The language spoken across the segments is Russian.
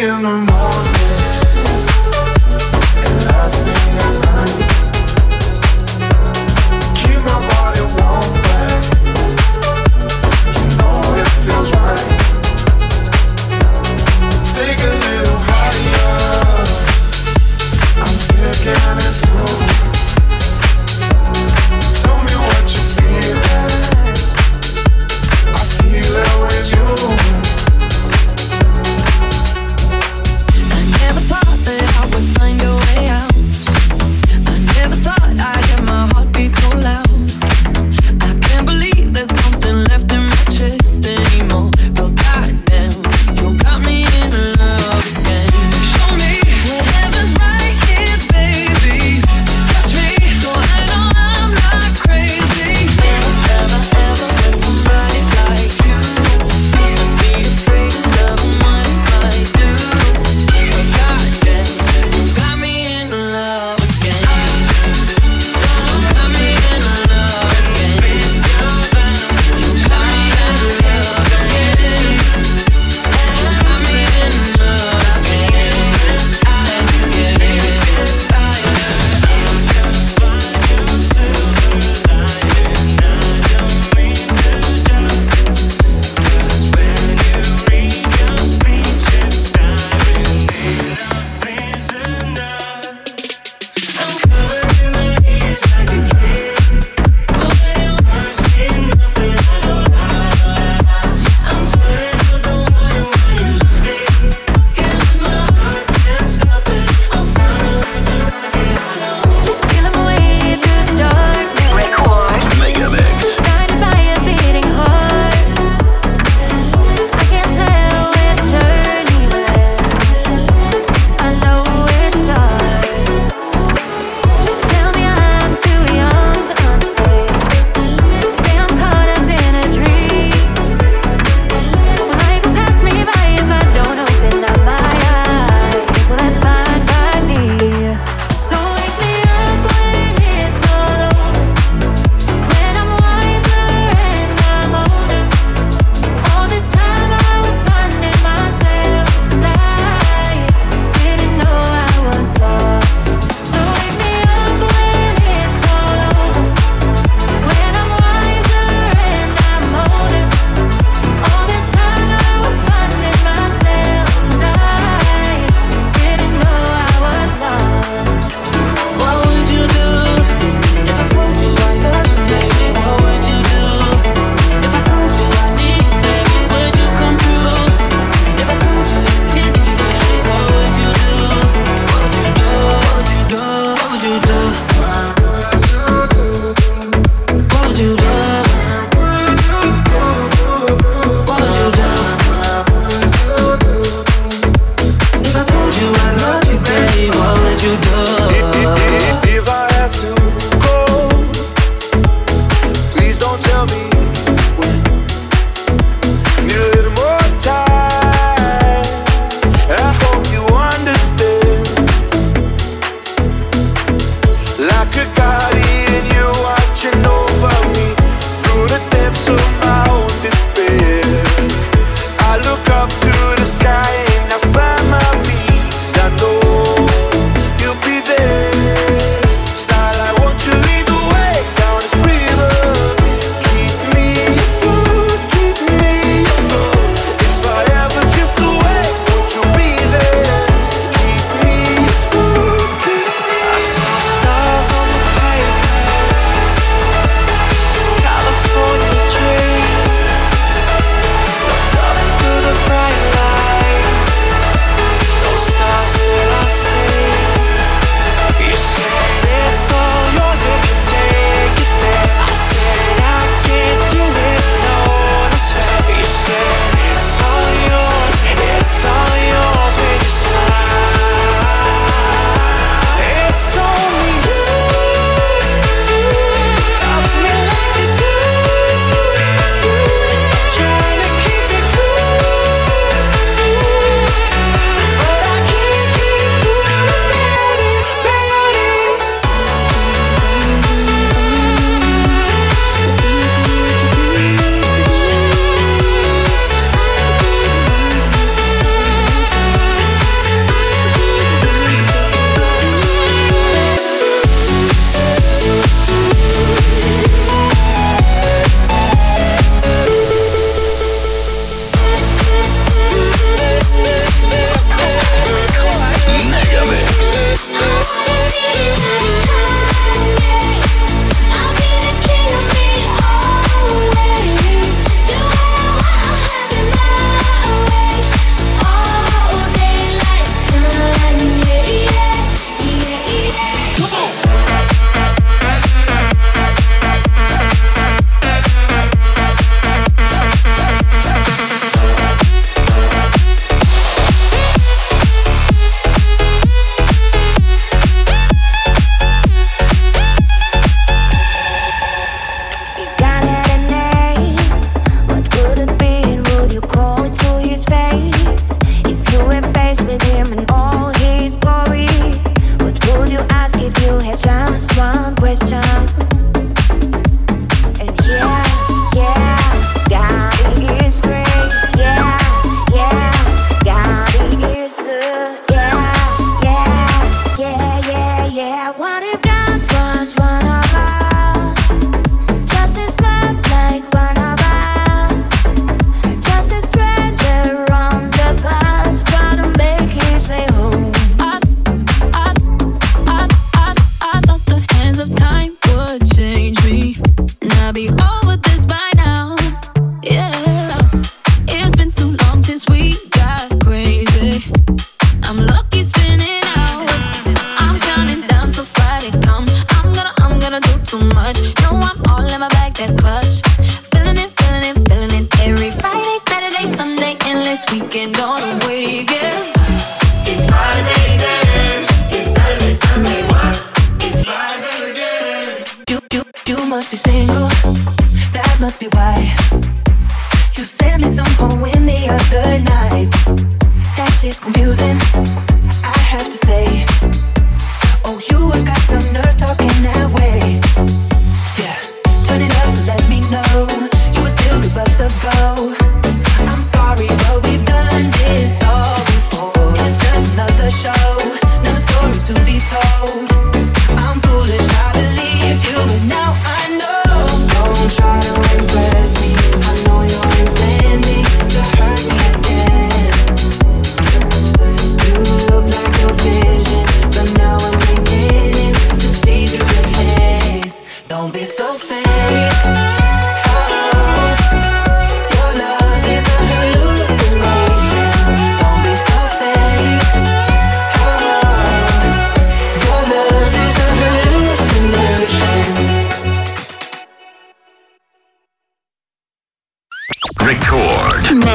in the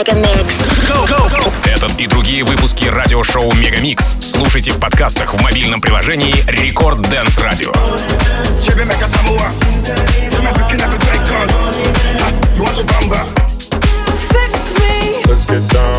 Мегамикс. Этот и другие выпуски радиошоу Мегамикс слушайте в подкастах в мобильном приложении Рекорд Dance Radio. Let's get down.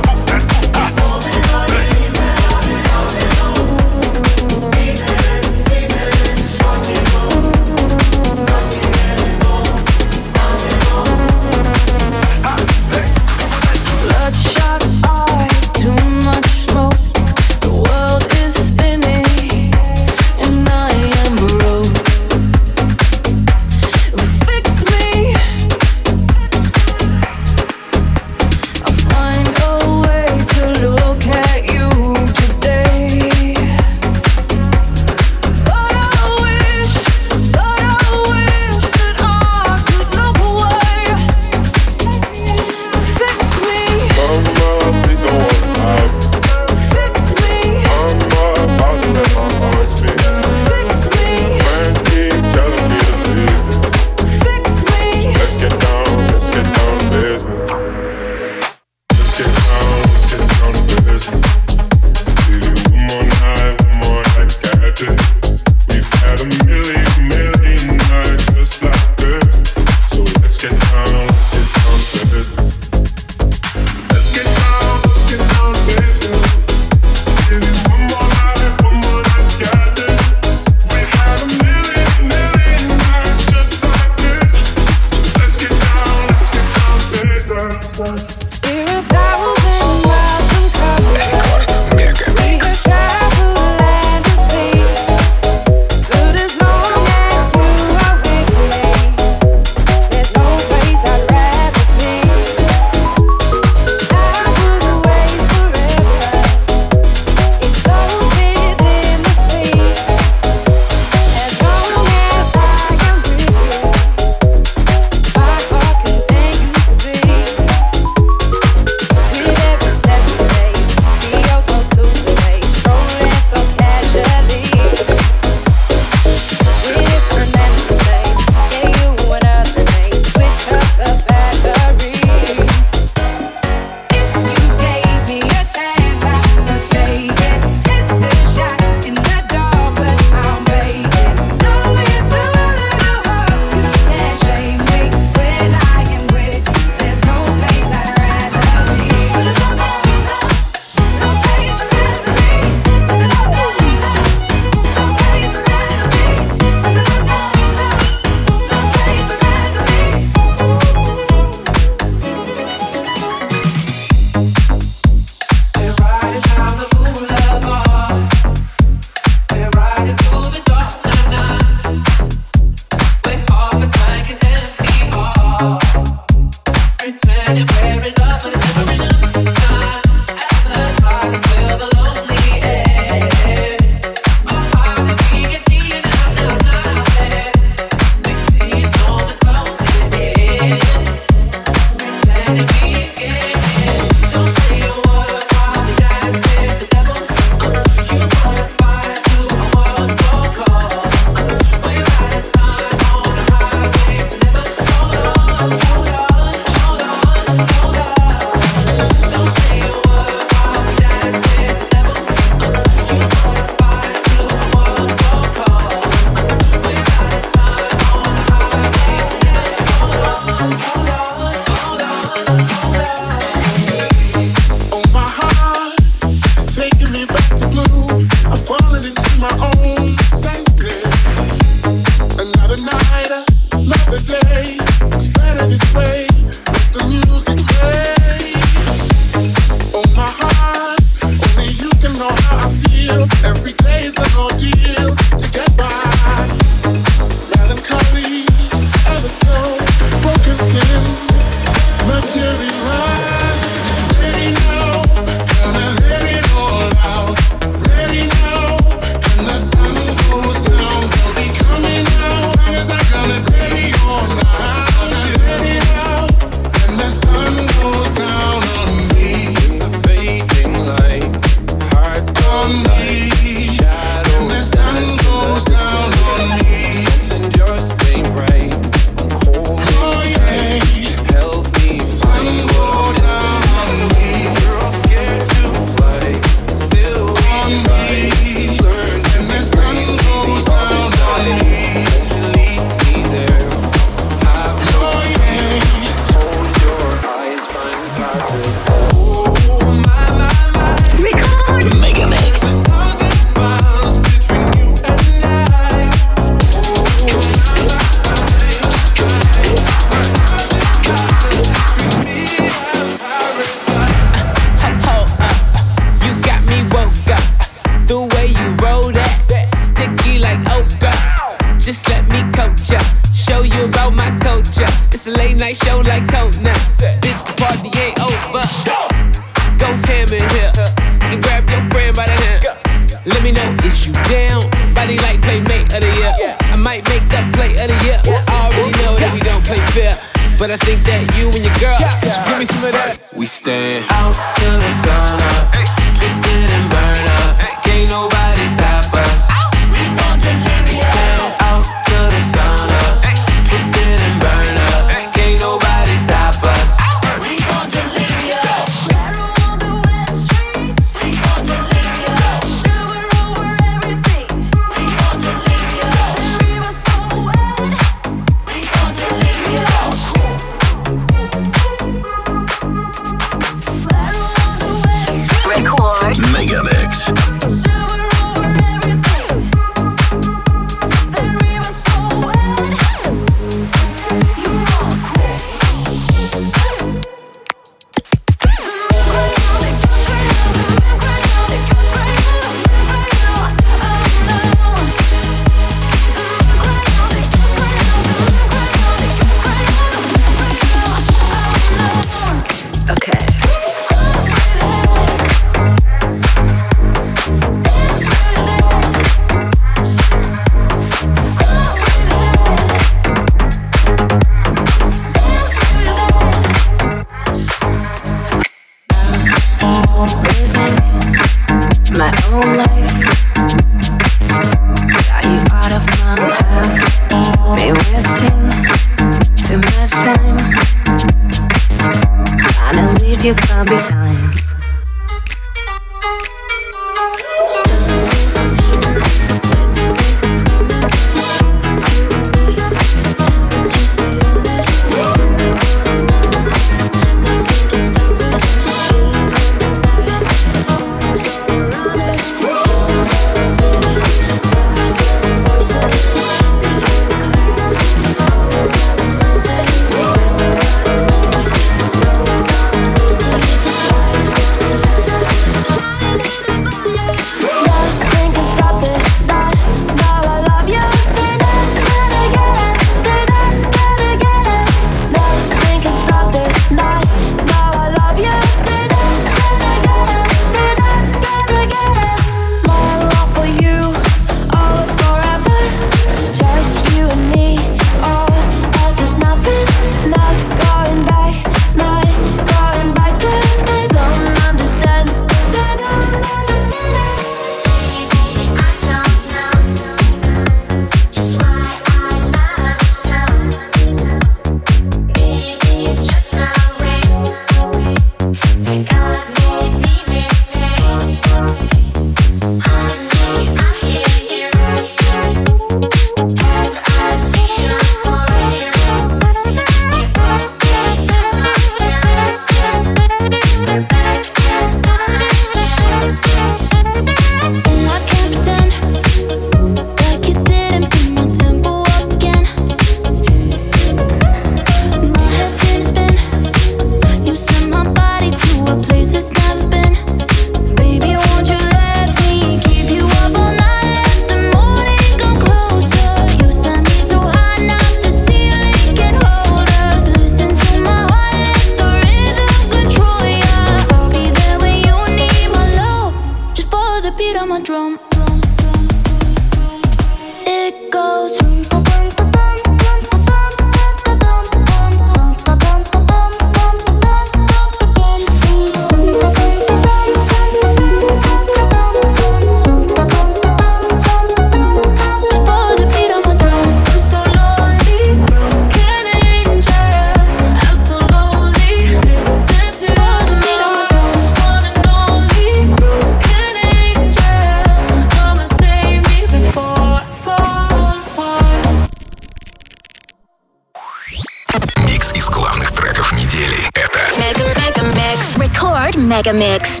Mega Mix.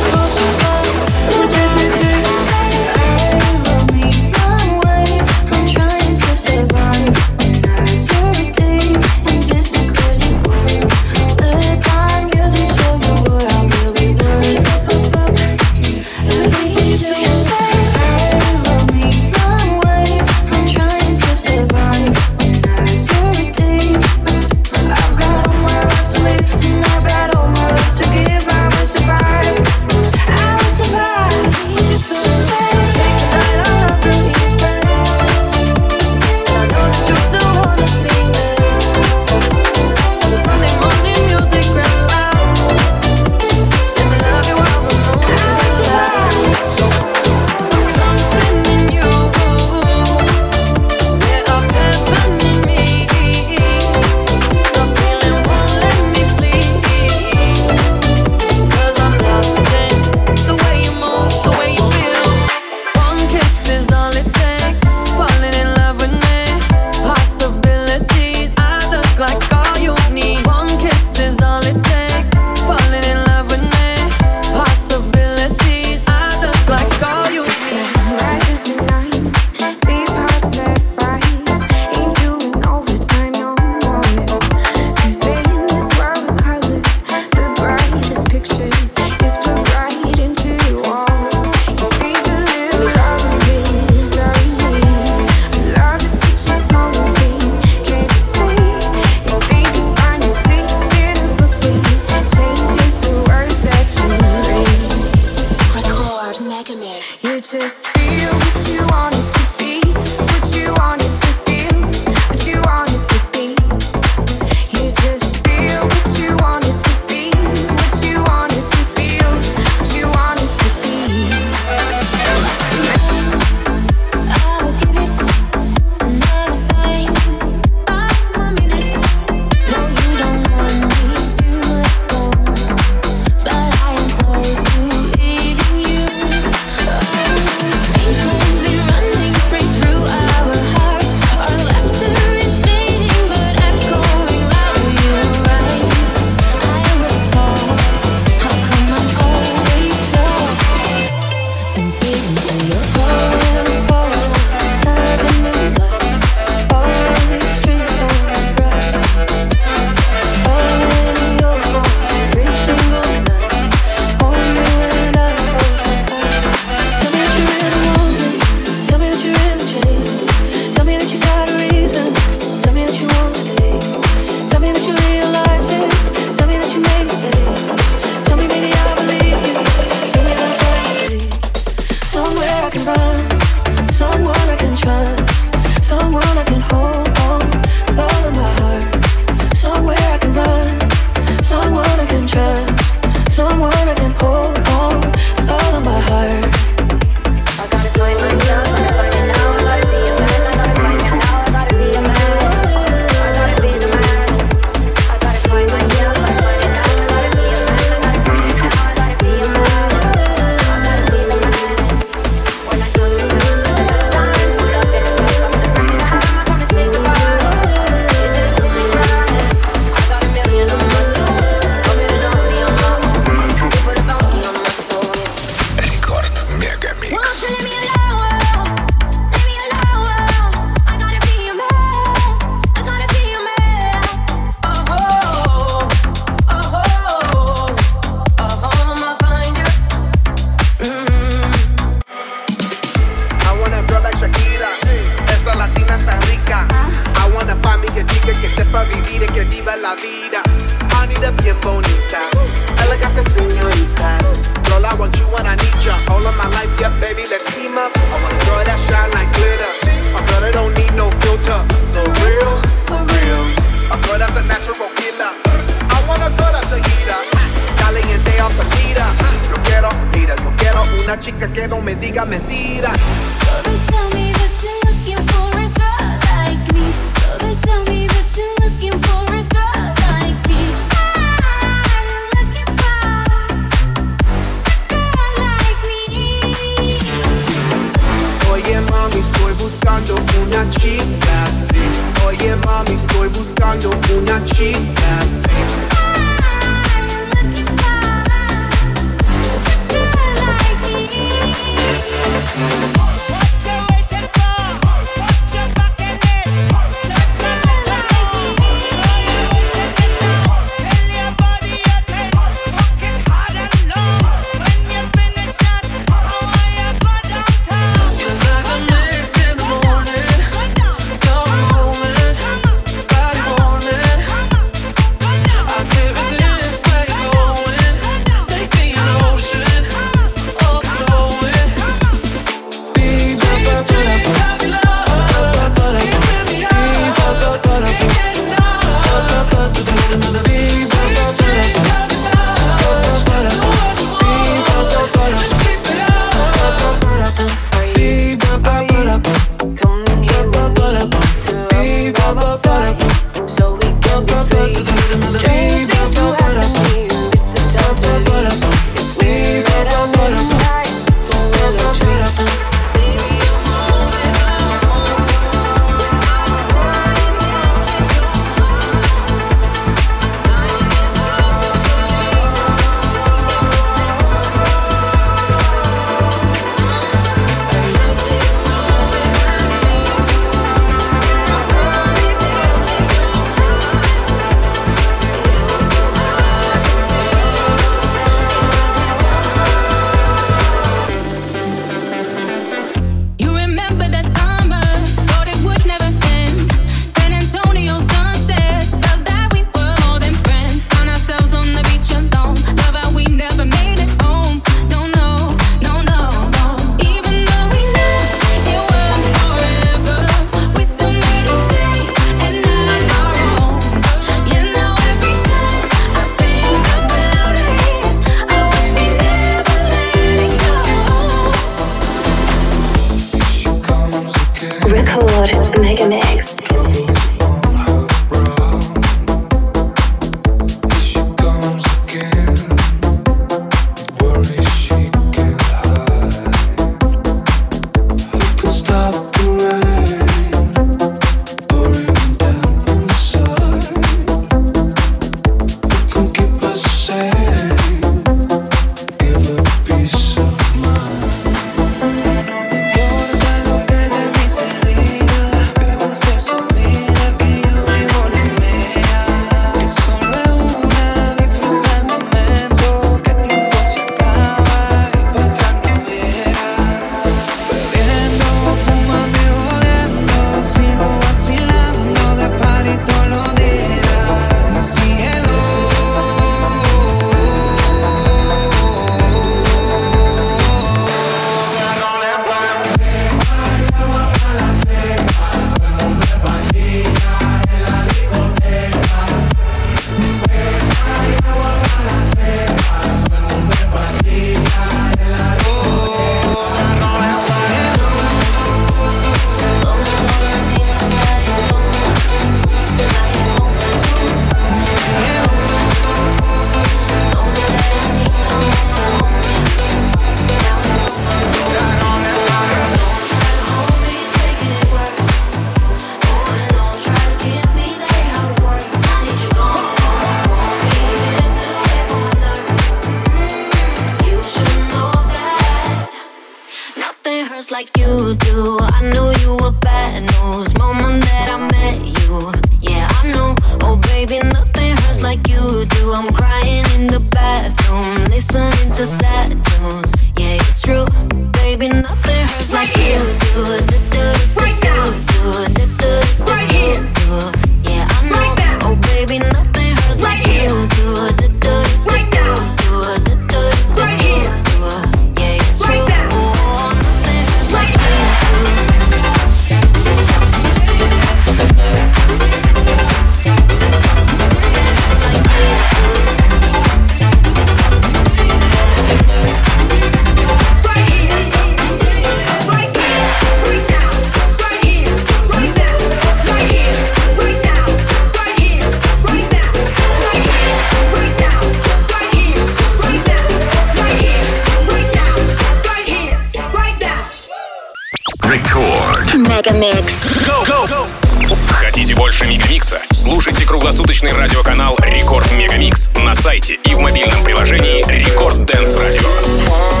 русскоязычный радиоканал Record Megamix на сайте и в мобильном приложении Record Dance Radio.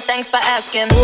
thanks for asking.